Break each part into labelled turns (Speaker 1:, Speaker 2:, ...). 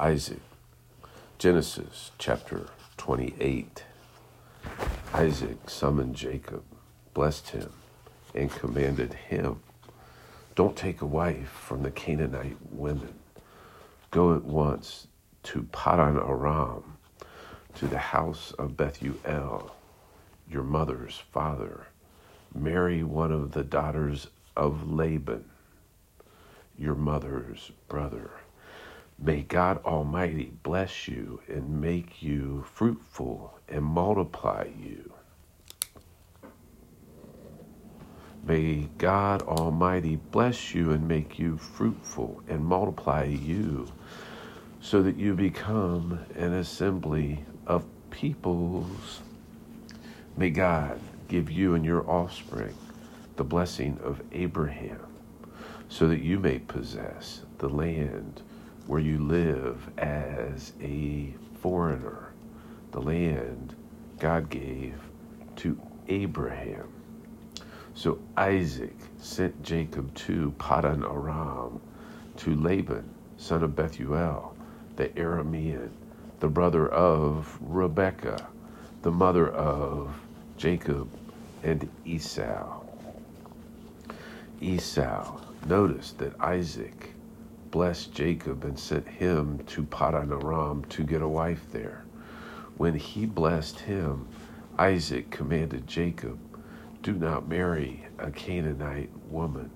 Speaker 1: Isaac. Genesis chapter 28. Isaac summoned Jacob, blessed him, and commanded him Don't take a wife from the Canaanite women. Go at once to Padan Aram, to the house of Bethuel, your mother's father. Marry one of the daughters of Laban, your mother's brother May God Almighty bless you and make you fruitful and multiply you. May God Almighty bless you and make you fruitful and multiply you so that you become an assembly of peoples. May God give you and your offspring the blessing of Abraham so that you may possess the land where you live as a foreigner, the land God gave to Abraham. So Isaac sent Jacob to Padan Aram, to Laban, son of Bethuel, the Aramean, the brother of Rebekah, the mother of Jacob and Esau. Esau noticed that Isaac blessed Jacob and sent him to Padan Aram to get a wife there. When he blessed him, Isaac commanded Jacob, Do not marry a Canaanite woman.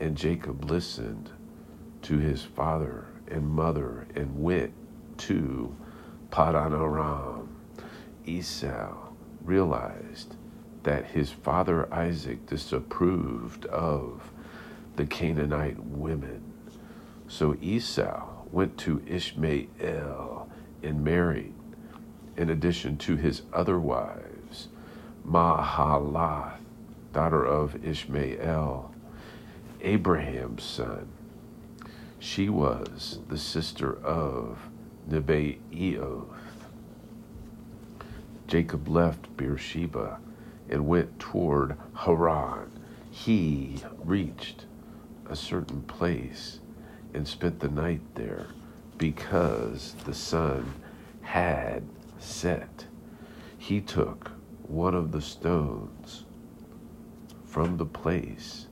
Speaker 1: And Jacob listened to his father and mother and went to Padan Aram. Esau realized that his father Isaac disapproved of the Canaanite women so Esau went to Ishmael and married, in addition to his other wives, Mahalath, daughter of Ishmael, Abraham's son. She was the sister of Nebaioth. Jacob left Beersheba and went toward Haran. He reached a certain place and spent the night there because the sun had set. He took one of the stones from the place,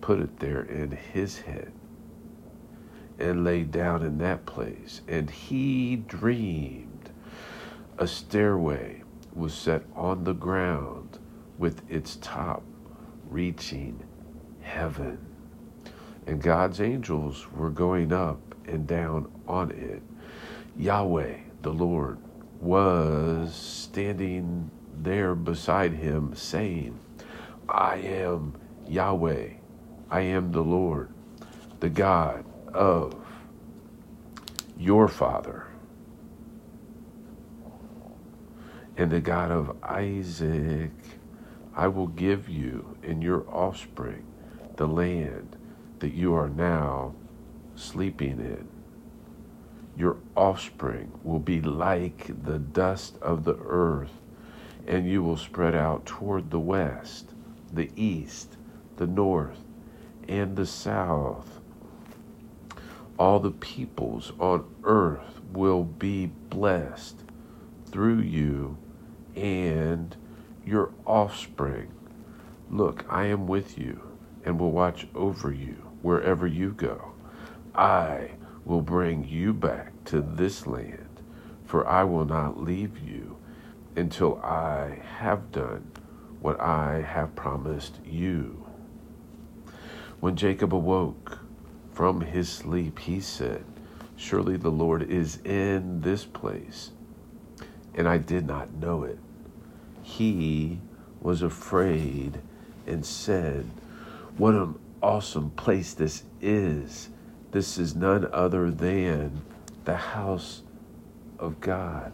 Speaker 1: put it there in his head, and lay down in that place. And he dreamed a stairway was set on the ground with its top reaching heaven and God's angels were going up and down on it. Yahweh, the Lord, was standing there beside him, saying, I am Yahweh, I am the Lord, the God of your father, and the God of Isaac. I will give you and your offspring the land that you are now sleeping in. Your offspring will be like the dust of the earth, and you will spread out toward the west, the east, the north, and the south. All the peoples on earth will be blessed through you and your offspring. Look, I am with you and will watch over you wherever you go. I will bring you back to this land, for I will not leave you until I have done what I have promised you. When Jacob awoke from his sleep, he said, Surely the Lord is in this place, and I did not know it. He was afraid and said, What am awesome place this is. This is none other than the house of God.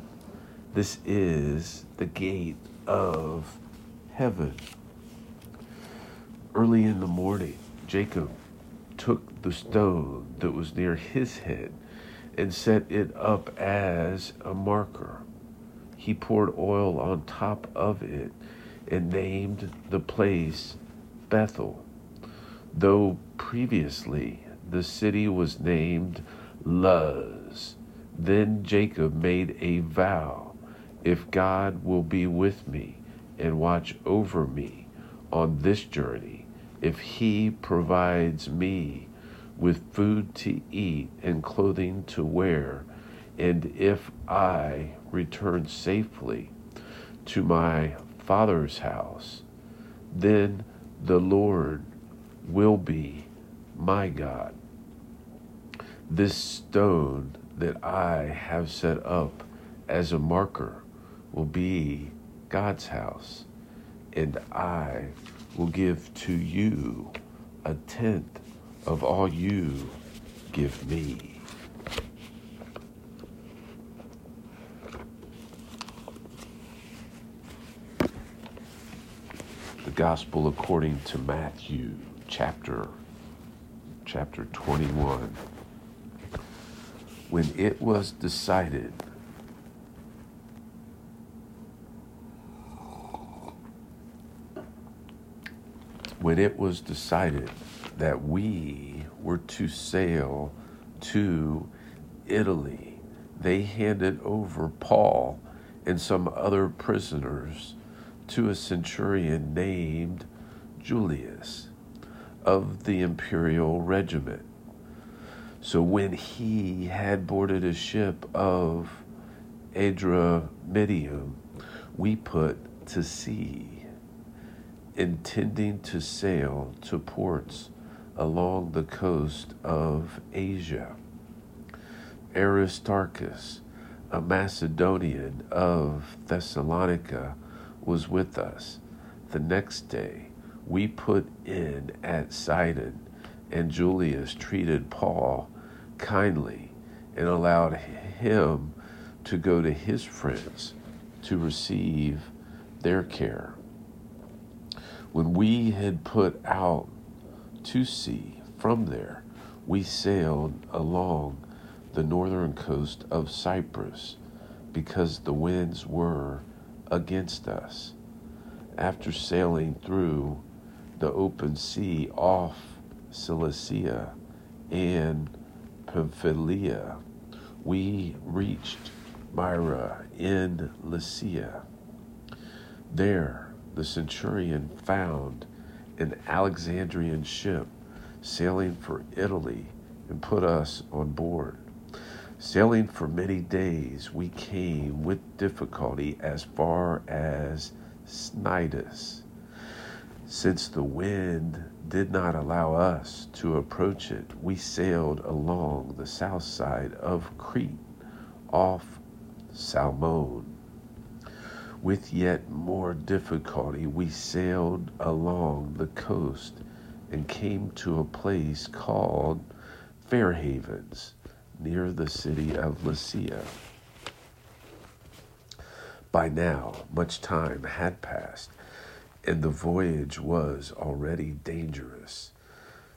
Speaker 1: This is the gate of heaven. Early in the morning, Jacob took the stone that was near his head and set it up as a marker. He poured oil on top of it and named the place Bethel though previously the city was named Luz, Then Jacob made a vow if God will be with me and watch over me on this journey, if he provides me with food to eat and clothing to wear, and if I return safely to my father's house, then the Lord will be my God. This stone that I have set up as a marker will be God's house, and I will give to you a tenth of all you give me. The Gospel according to Matthew chapter chapter 21 when it was decided when it was decided that we were to sail to Italy, they handed over Paul and some other prisoners to a centurion named Julius of the imperial regiment. So when he had boarded a ship of Adramyttium, we put to sea, intending to sail to ports along the coast of Asia. Aristarchus, a Macedonian of Thessalonica, was with us. The next day, we put in at Sidon, and Julius treated Paul kindly and allowed him to go to his friends to receive their care. When we had put out to sea from there, we sailed along the northern coast of Cyprus because the winds were against us. After sailing through the open sea off Cilicia and Pamphylia, we reached Myra in Lycia. There, the centurion found an Alexandrian ship sailing for Italy and put us on board. Sailing for many days, we came with difficulty as far as Cnidus. Since the wind did not allow us to approach it, we sailed along the south side of Crete off Salmone. With yet more difficulty, we sailed along the coast and came to a place called Fair Havens near the city of Lasea. By now, much time had passed and the voyage was already dangerous.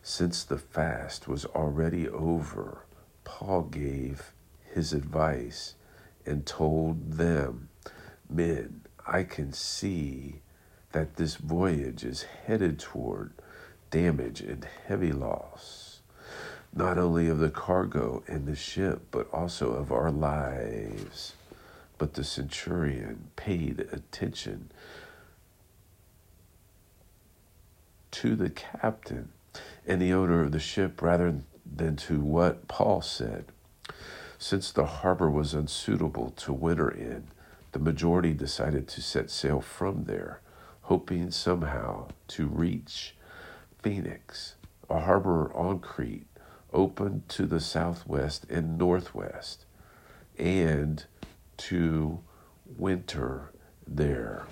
Speaker 1: Since the fast was already over, Paul gave his advice and told them, Men, I can see that this voyage is headed toward damage and heavy loss, not only of the cargo and the ship, but also of our lives. But the centurion paid attention to the captain and the owner of the ship rather than to what Paul said. Since the harbor was unsuitable to winter in, the majority decided to set sail from there, hoping somehow to reach Phoenix, a harbor on Crete open to the southwest and northwest, and to winter there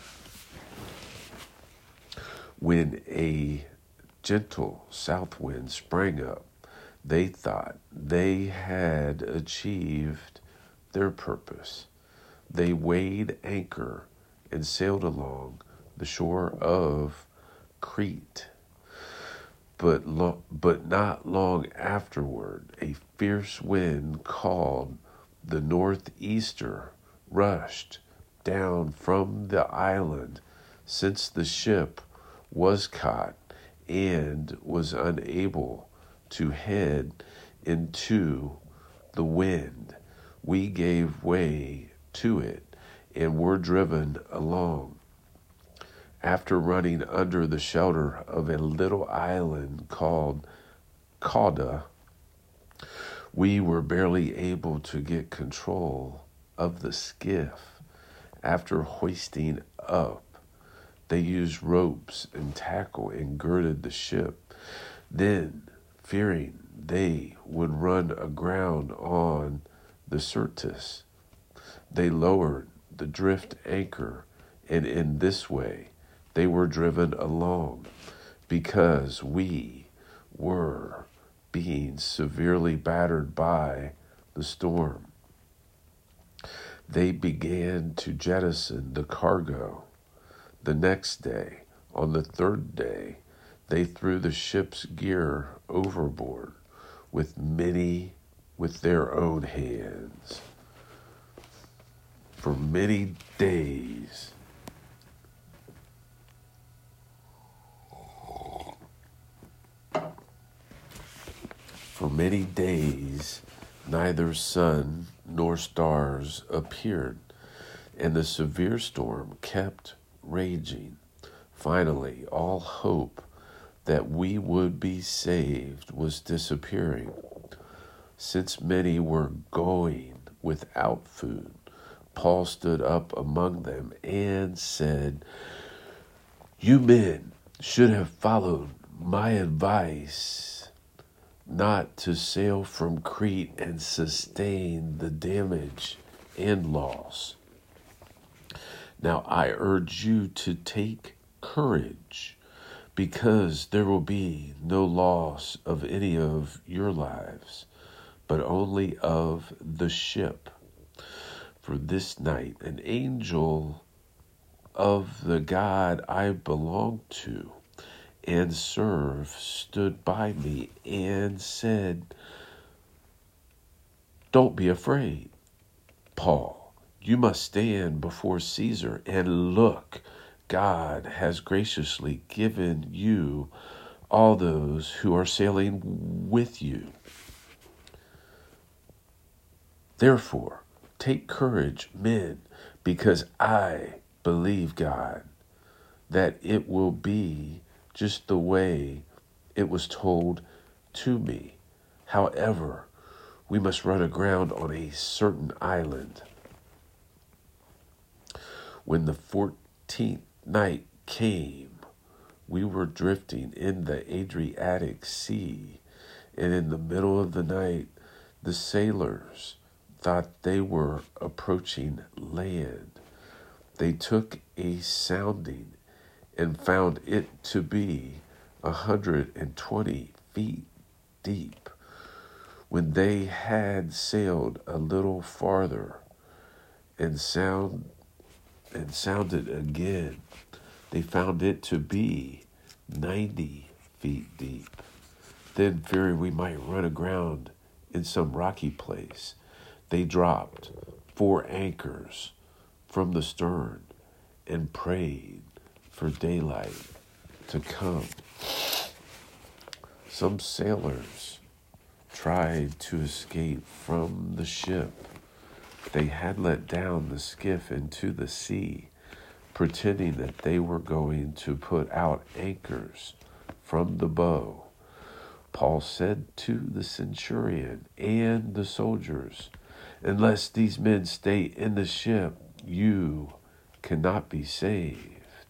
Speaker 1: when a gentle south wind sprang up, they thought they had achieved their purpose. They weighed anchor and sailed along the shore of Crete. But, lo- but not long afterward, a fierce wind called the northeaster rushed down from the island since the ship was caught and was unable to head into the wind. we gave way to it and were driven along. After running under the shelter of a little island called Cauda, we were barely able to get control of the skiff. After hoisting up, they used ropes and tackle and girded the ship. Then, fearing they would run aground on the Syrtis, they lowered the drift anchor, and in this way they were driven along because we were being severely battered by the storm. They began to jettison the cargo. The next day, on the third day, they threw the ship's gear overboard with many with their own hands. For many days For many days neither sun nor stars appeared, and the severe storm kept raging. Finally, all hope that we would be saved was disappearing. Since many were going without food, Paul stood up among them and said, You men should have followed my advice not to sail from Crete and sustain the damage and loss. Now I urge you to take courage, because there will be no loss of any of your lives, but only of the ship. For this night an angel of the God I belong to and serve stood by me and said, Don't be afraid, Paul. You must stand before Caesar and look. God has graciously given you all those who are sailing with you. Therefore, take courage, men, because I believe God that it will be just the way it was told to me. However, we must run aground on a certain island. When the fourteenth night came, we were drifting in the Adriatic Sea, and in the middle of the night, the sailors thought they were approaching land. They took a sounding and found it to be a 120 feet deep. When they had sailed a little farther and sound and sounded again, they found it to be 90 feet deep. Then, fearing we might run aground in some rocky place, they dropped four anchors from the stern and prayed for daylight to come. Some sailors tried to escape from the ship. They had let down the skiff into the sea, pretending that they were going to put out anchors from the bow. Paul said to the centurion and the soldiers, Unless these men stay in the ship, you cannot be saved.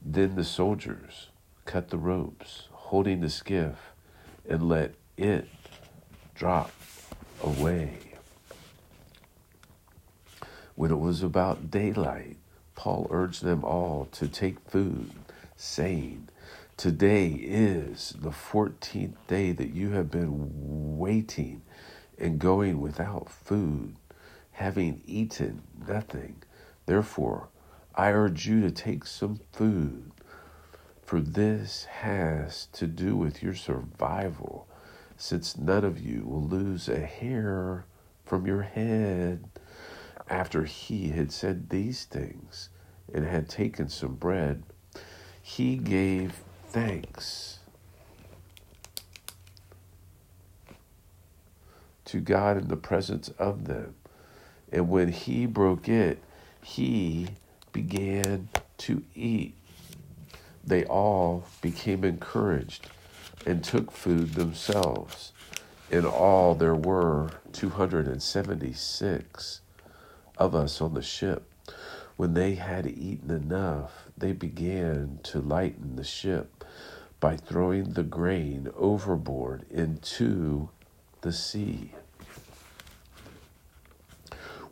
Speaker 1: Then the soldiers cut the ropes holding the skiff and let it drop away. When it was about daylight, Paul urged them all to take food, saying, Today is the fourteenth day that you have been waiting and going without food, having eaten nothing. Therefore, I urge you to take some food, for this has to do with your survival, since none of you will lose a hair from your head. After he had said these things and had taken some bread, he gave thanks to God in the presence of them. And when he broke it, he began to eat. They all became encouraged and took food themselves. In all, there were 276 of us on the ship. When they had eaten enough, they began to lighten the ship by throwing the grain overboard into the sea.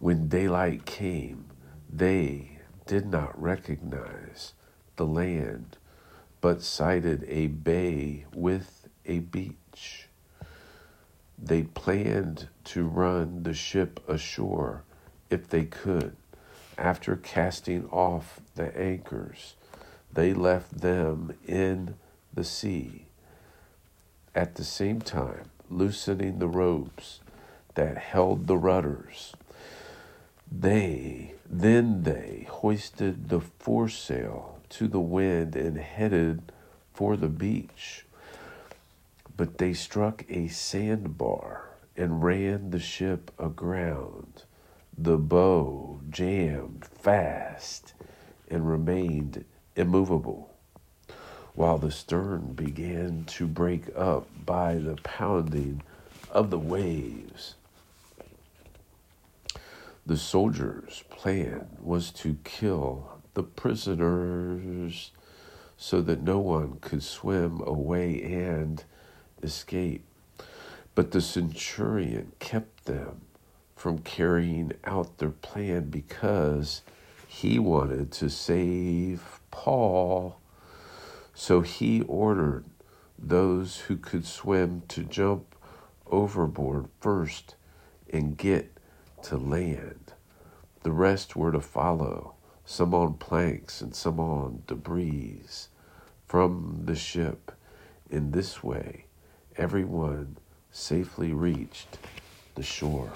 Speaker 1: When daylight came, they did not recognize the land, but sighted a bay with a beach. They planned to run the ship ashore if they could. After casting off the anchors, they left them in the sea. At the same time, loosening the ropes that held the rudders, they then they hoisted the foresail to the wind and headed for the beach. But they struck a sandbar and ran the ship aground. The bow jammed fast and remained immovable, while the stern began to break up by the pounding of the waves. The soldiers' plan was to kill the prisoners so that no one could swim away and escape. But the centurion kept them from carrying out their plan because he wanted to save Paul. So he ordered those who could swim to jump overboard first and get to land. The rest were to follow, some on planks and some on debris from the ship. In this way, everyone safely reached the shore.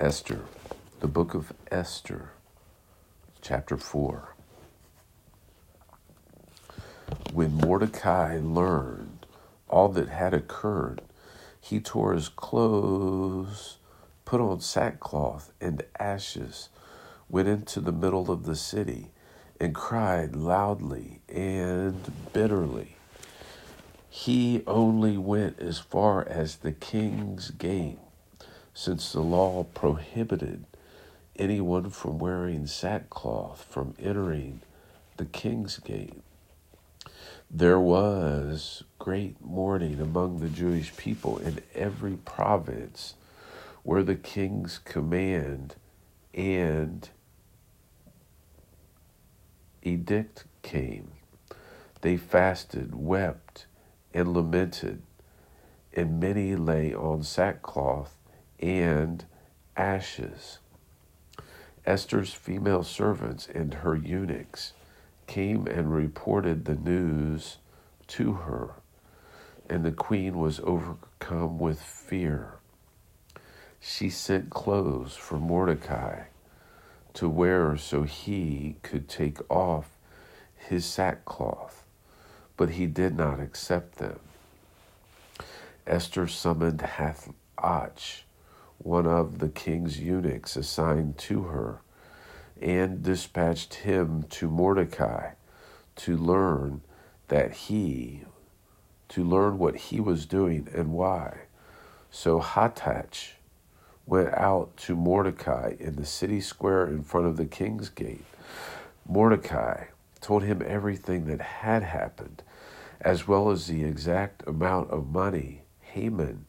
Speaker 1: Esther, the book of Esther, chapter 4. When Mordecai learned all that had occurred, he tore his clothes, put on sackcloth and ashes, went into the middle of the city, and cried loudly and bitterly. He only went as far as the king's gate since the law prohibited anyone from wearing sackcloth from entering the king's gate. There was great mourning among the Jewish people in every province where the king's command and edict came. They fasted, wept, and lamented, and many lay on sackcloth and ashes. Esther's female servants and her eunuchs came and reported the news to her, and the queen was overcome with fear. She sent clothes for Mordecai to wear so he could take off his sackcloth, but he did not accept them. Esther summoned Hathach, one of the king's eunuchs assigned to her, and dispatched him to Mordecai to learn that he to learn what he was doing and why. So Hathach went out to Mordecai in the city square in front of the king's gate. Mordecai told him everything that had happened, as well as the exact amount of money Haman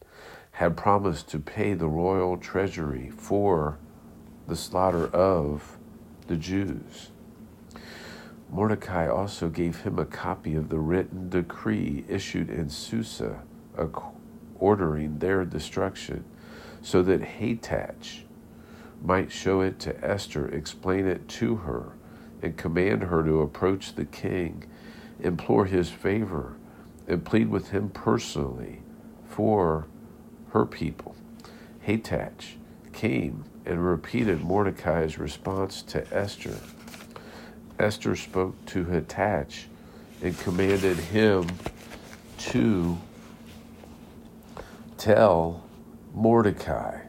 Speaker 1: had promised to pay the royal treasury for the slaughter of the Jews. Mordecai also gave him a copy of the written decree issued in Susa, ordering their destruction, so that Hathach might show it to Esther, explain it to her, and command her to approach the king, implore his favor, and plead with him personally for her people. Hathach came and repeated Mordecai's response to Esther. Esther spoke to Hathach and commanded him to tell Mordecai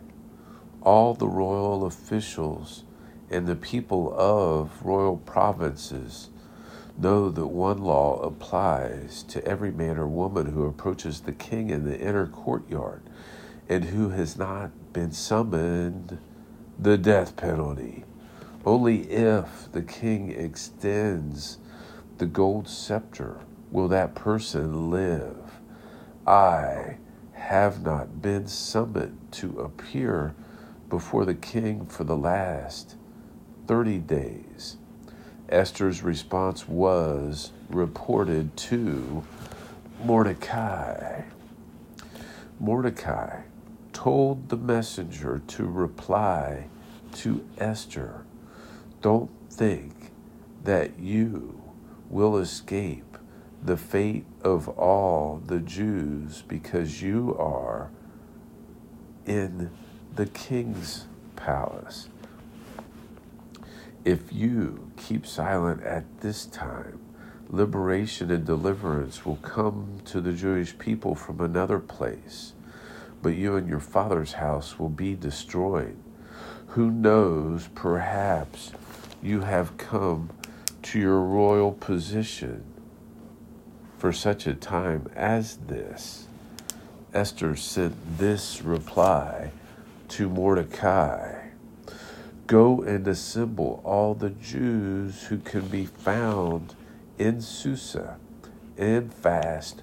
Speaker 1: all the royal officials and the people of royal provinces know that one law applies to every man or woman who approaches the king in the inner courtyard and who has not been summoned the death penalty. Only if the king extends the gold scepter will that person live. I have not been summoned to appear before the king for the last 30 days. Esther's response was reported to Mordecai. Mordecai told the messenger to reply to Esther Don't think that you will escape the fate of all the Jews because you are in the king's palace. If you keep silent at this time, liberation and deliverance will come to the Jewish people from another place, but you and your father's house will be destroyed. Who knows, perhaps you have come to your royal position for such a time as this. Esther sent this reply to Mordecai Go and assemble all the Jews who can be found in Susa and fast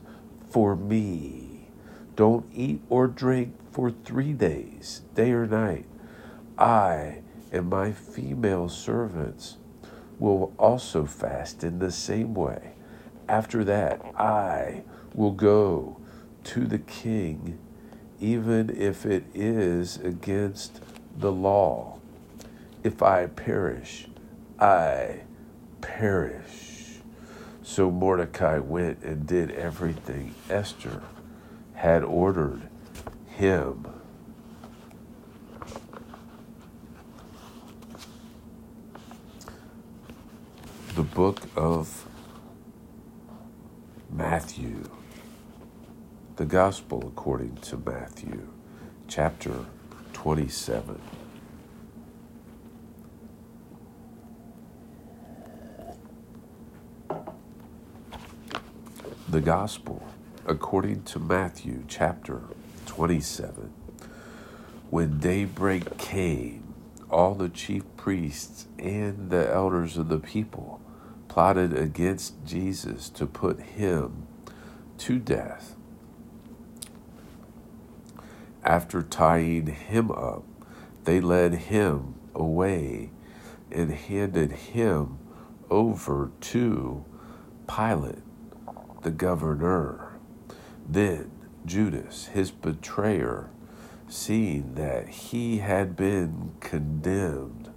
Speaker 1: for me. Don't eat or drink for three days, day or night. I and my female servants will also fast in the same way. After that, I will go to the king, even if it is against the law. If I perish, I perish. So Mordecai went and did everything Esther had ordered him. The book of Matthew, the Gospel according to Matthew, chapter 27. The Gospel according to Matthew chapter 27. When daybreak came, all the chief priests and the elders of the people plotted against Jesus to put him to death. After tying him up, they led him away and handed him over to Pilate the governor. Then Judas, his betrayer, seeing that he had been condemned,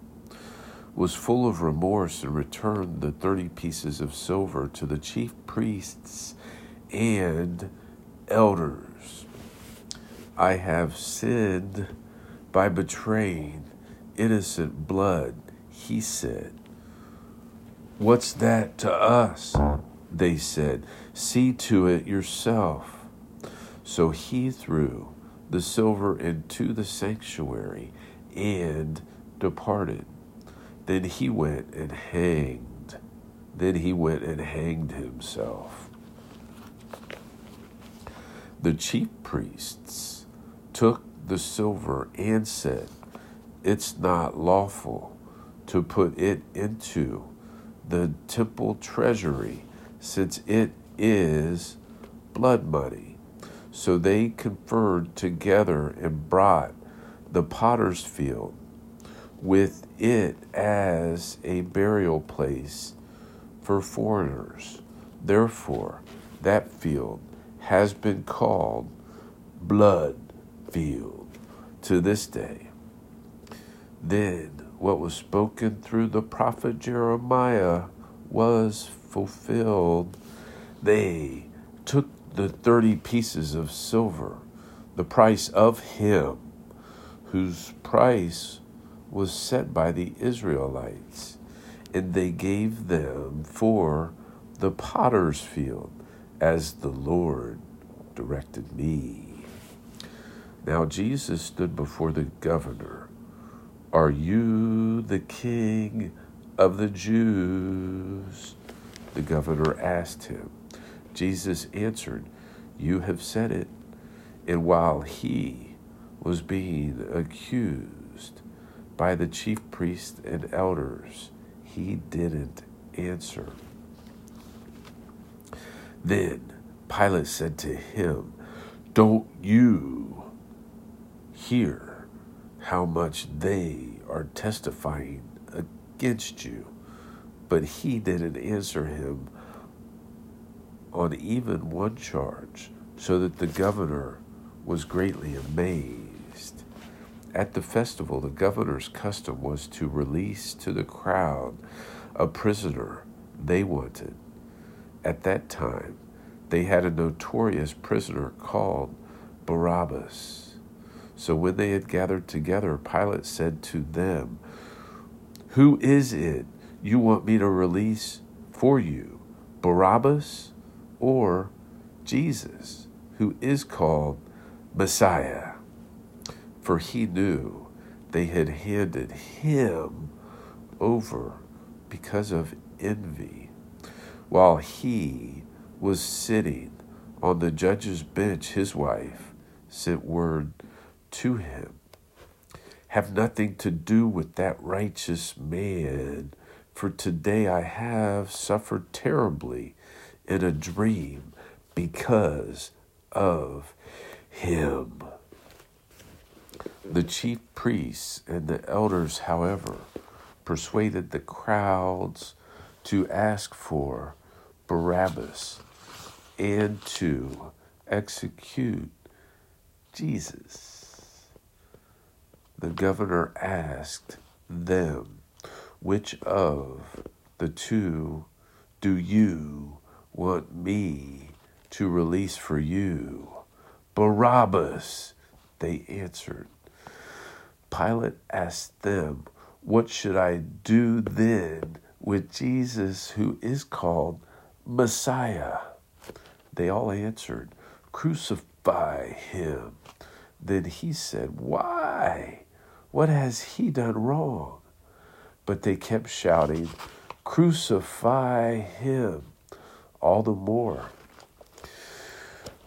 Speaker 1: was full of remorse and returned the thirty pieces of silver to the chief priests and elders. I have sinned by betraying innocent blood, he said. What's that to us? They said. See to it yourself. So he threw the silver into the sanctuary and departed. Then he went and hanged. Then he went and hanged himself. The chief priests took the silver and said, It's not lawful to put it into the temple treasury, since it is blood money. So they conferred together and brought the potter's field with it as a burial place for foreigners. Therefore, that field has been called Blood Field to this day. Then what was spoken through the prophet Jeremiah was fulfilled they took the 30 pieces of silver, the price of him whose price was set by the Israelites, and they gave them for the potter's field, as the Lord directed me. Now Jesus stood before the governor. Are you the king of the Jews? The governor asked him. Jesus answered, You have said it. And while he was being accused by the chief priests and elders, he didn't answer. Then Pilate said to him, Don't you hear how much they are testifying against you? But he didn't answer him on even one charge, so that the governor was greatly amazed. At the festival, the governor's custom was to release to the crowd a prisoner they wanted. At that time, they had a notorious prisoner called Barabbas. So when they had gathered together, Pilate said to them, Who is it you want me to release for you, Barabbas or Jesus, who is called Messiah? For he knew they had handed him over because of envy, while he was sitting on the judge's bench. His wife sent word to him Have nothing to do with that righteous man, for today I have suffered terribly in a dream because of him. The chief priests and the elders, however, persuaded the crowds to ask for Barabbas and to execute Jesus. The governor asked them, Which of the two do you want me to release for you? Barabbas, they answered. Pilate asked them, what should I do then with Jesus, who is called Messiah? They all answered, Crucify him. Then he said, Why? What has he done wrong? But they kept shouting, Crucify him all the more.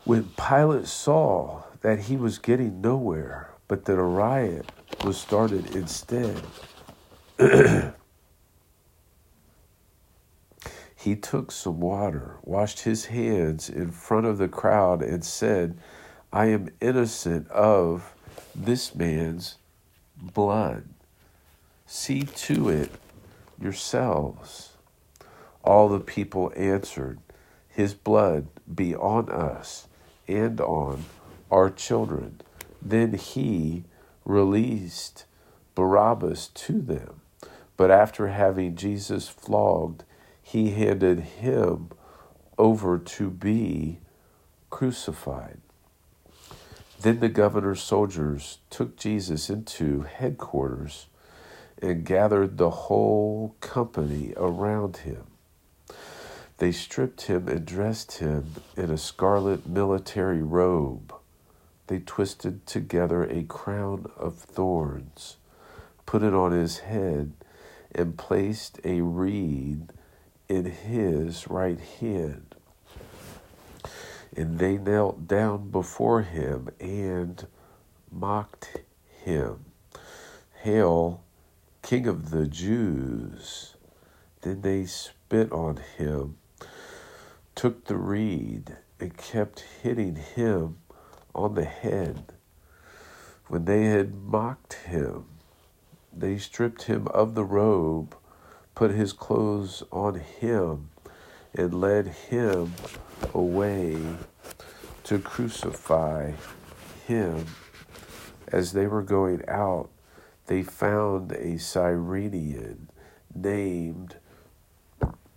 Speaker 1: When Pilate saw that he was getting nowhere, but that a riot was started instead, he took some water, washed his hands in front of the crowd, and said, I am innocent of this man's blood. See to it yourselves. All the people answered, His blood be on us and on our children. Then he released Barabbas to them. But after having Jesus flogged, he handed him over to be crucified. Then the governor's soldiers took Jesus into headquarters and gathered the whole company around him. They stripped him and dressed him in a scarlet military robe. They twisted together a crown of thorns, put it on his head, and placed a reed in his right hand. And they knelt down before him and mocked him. Hail, King of the Jews! Then they spit on him, took the reed, and kept hitting him on the head. When they had mocked him, they stripped him of the robe, put his clothes on him, and led him away to crucify him. As they were going out, they found a Cyrenian named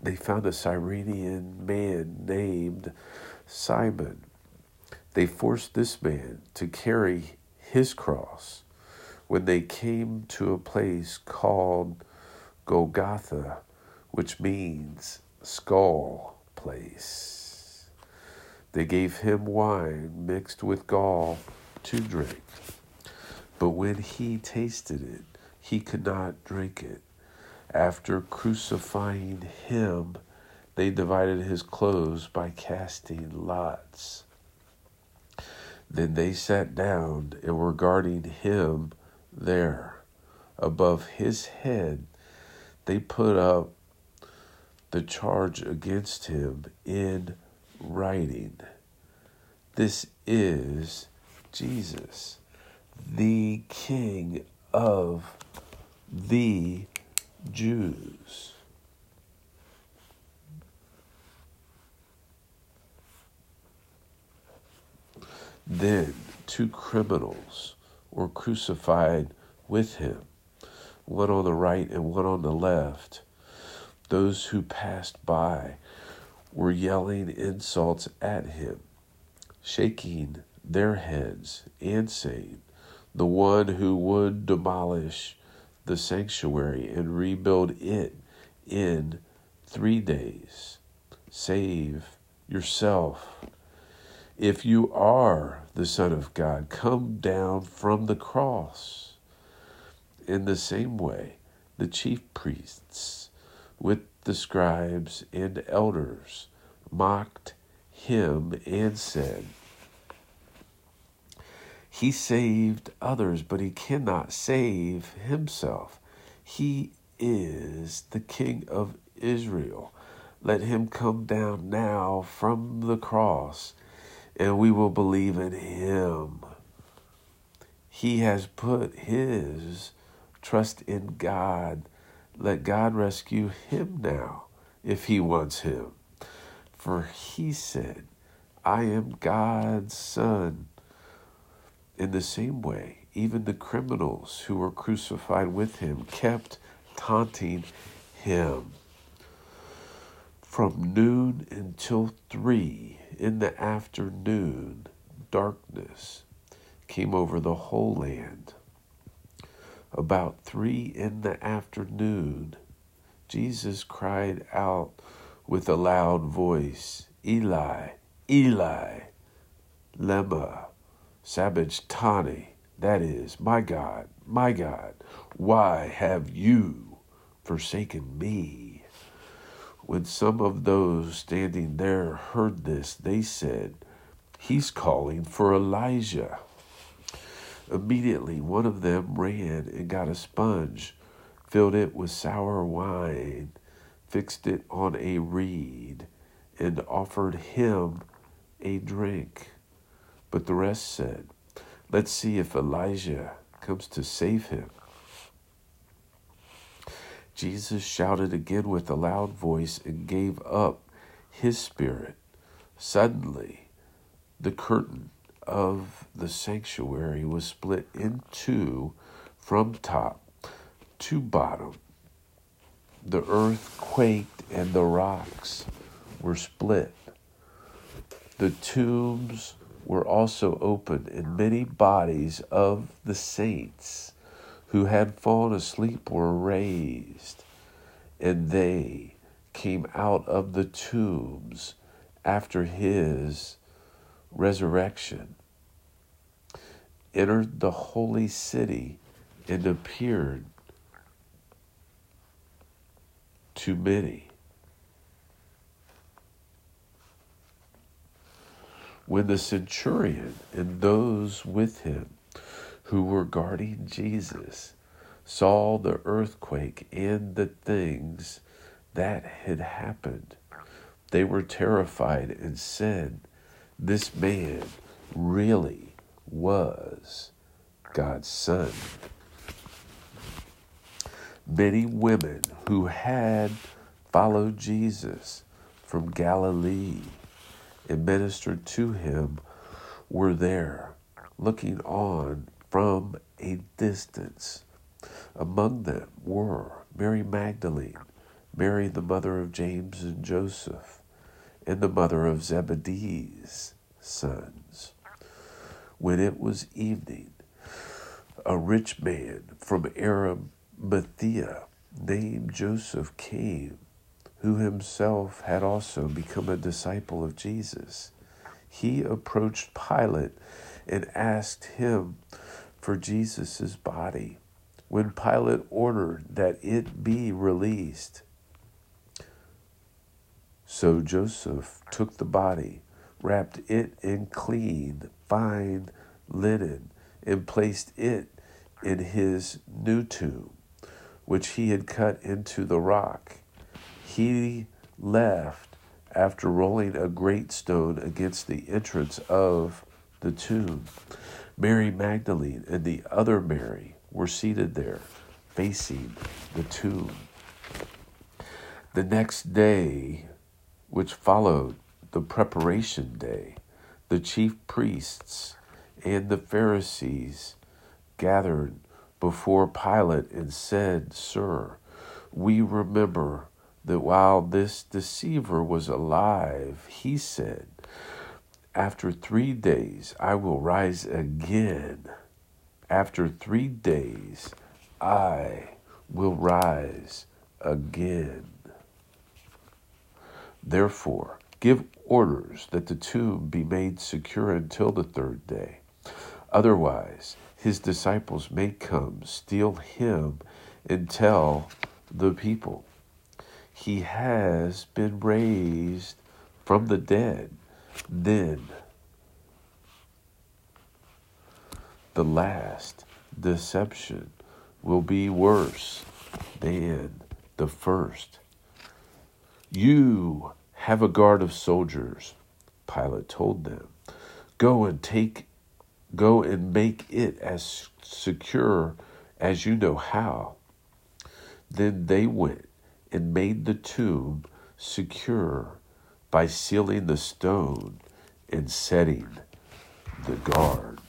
Speaker 1: they found a Cyrenian man named Simon. They forced this man to carry his cross when they came to a place called Golgotha, which means skull place, they gave him wine mixed with gall to drink. But when he tasted it, he could not drink it. After crucifying him, they divided his clothes by casting lots. Then they sat down and were guarding him there. Above his head, they put up the charge against him in writing. This is Jesus, the King of the Jews. Then two criminals were crucified with him, one on the right and one on the left. Those who passed by were yelling insults at him, shaking their heads, and saying, The one who would demolish the sanctuary and rebuild it in three days, save yourself. If you are the Son of God, come down from the cross. In the same way, the chief priests with the scribes and elders mocked him and said, He saved others, but he cannot save himself. He is the King of Israel. Let him come down now from the cross and we will believe in him. He has put his trust in God. Let God rescue him now if he wants him. For he said, I am God's son. In the same way, even the criminals who were crucified with him kept taunting him. From noon until three, in the afternoon, darkness came over the whole land. About three in the afternoon, Jesus cried out with a loud voice, Eli, Eli, lema sabachthani, that is, my God, my God, why have you forsaken me? When some of those standing there heard this, they said, He's calling for Elijah. Immediately, one of them ran and got a sponge, filled it with sour wine, fixed it on a reed, and offered him a drink. But the rest said, Let's see if Elijah comes to save him. Jesus shouted again with a loud voice and gave up his spirit. Suddenly, the curtain of the sanctuary was split in two from top to bottom. The earth quaked and the rocks were split. The tombs were also opened, and many bodies of the saints who had fallen asleep were raised, and they came out of the tombs after his resurrection, entered the holy city, and appeared to many. When the centurion and those with him who were guarding Jesus saw the earthquake and the things that had happened. They were terrified and said, This man really was God's son. Many women who had followed Jesus from Galilee and ministered to him were there, looking on from a distance. Among them were Mary Magdalene, Mary the mother of James and Joseph, and the mother of Zebedee's sons. When it was evening, a rich man from Arimathea named Joseph came, who himself had also become a disciple of Jesus. He approached Pilate and asked him for Jesus' body. When Pilate ordered that it be released, so Joseph took the body, wrapped it in clean, fine linen, and placed it in his new tomb, which he had cut into the rock. He left after rolling a great stone against the entrance of the tomb. Mary Magdalene and the other Mary were seated there, facing the tomb. The next day, which followed the preparation day, the chief priests and the Pharisees gathered before Pilate and said, Sir, we remember that while this deceiver was alive, he said, After three days I will rise again. After three days I will rise again. Therefore, give orders that the tomb be made secure until the third day. Otherwise, his disciples may come, steal him, and tell the people, He has been raised from the dead. Then the last deception will be worse than the first. You have a guard of soldiers, Pilate told them. Go and take Go and make it as secure as you know how. Then they went and made the tomb secure by sealing the stone and setting the guard.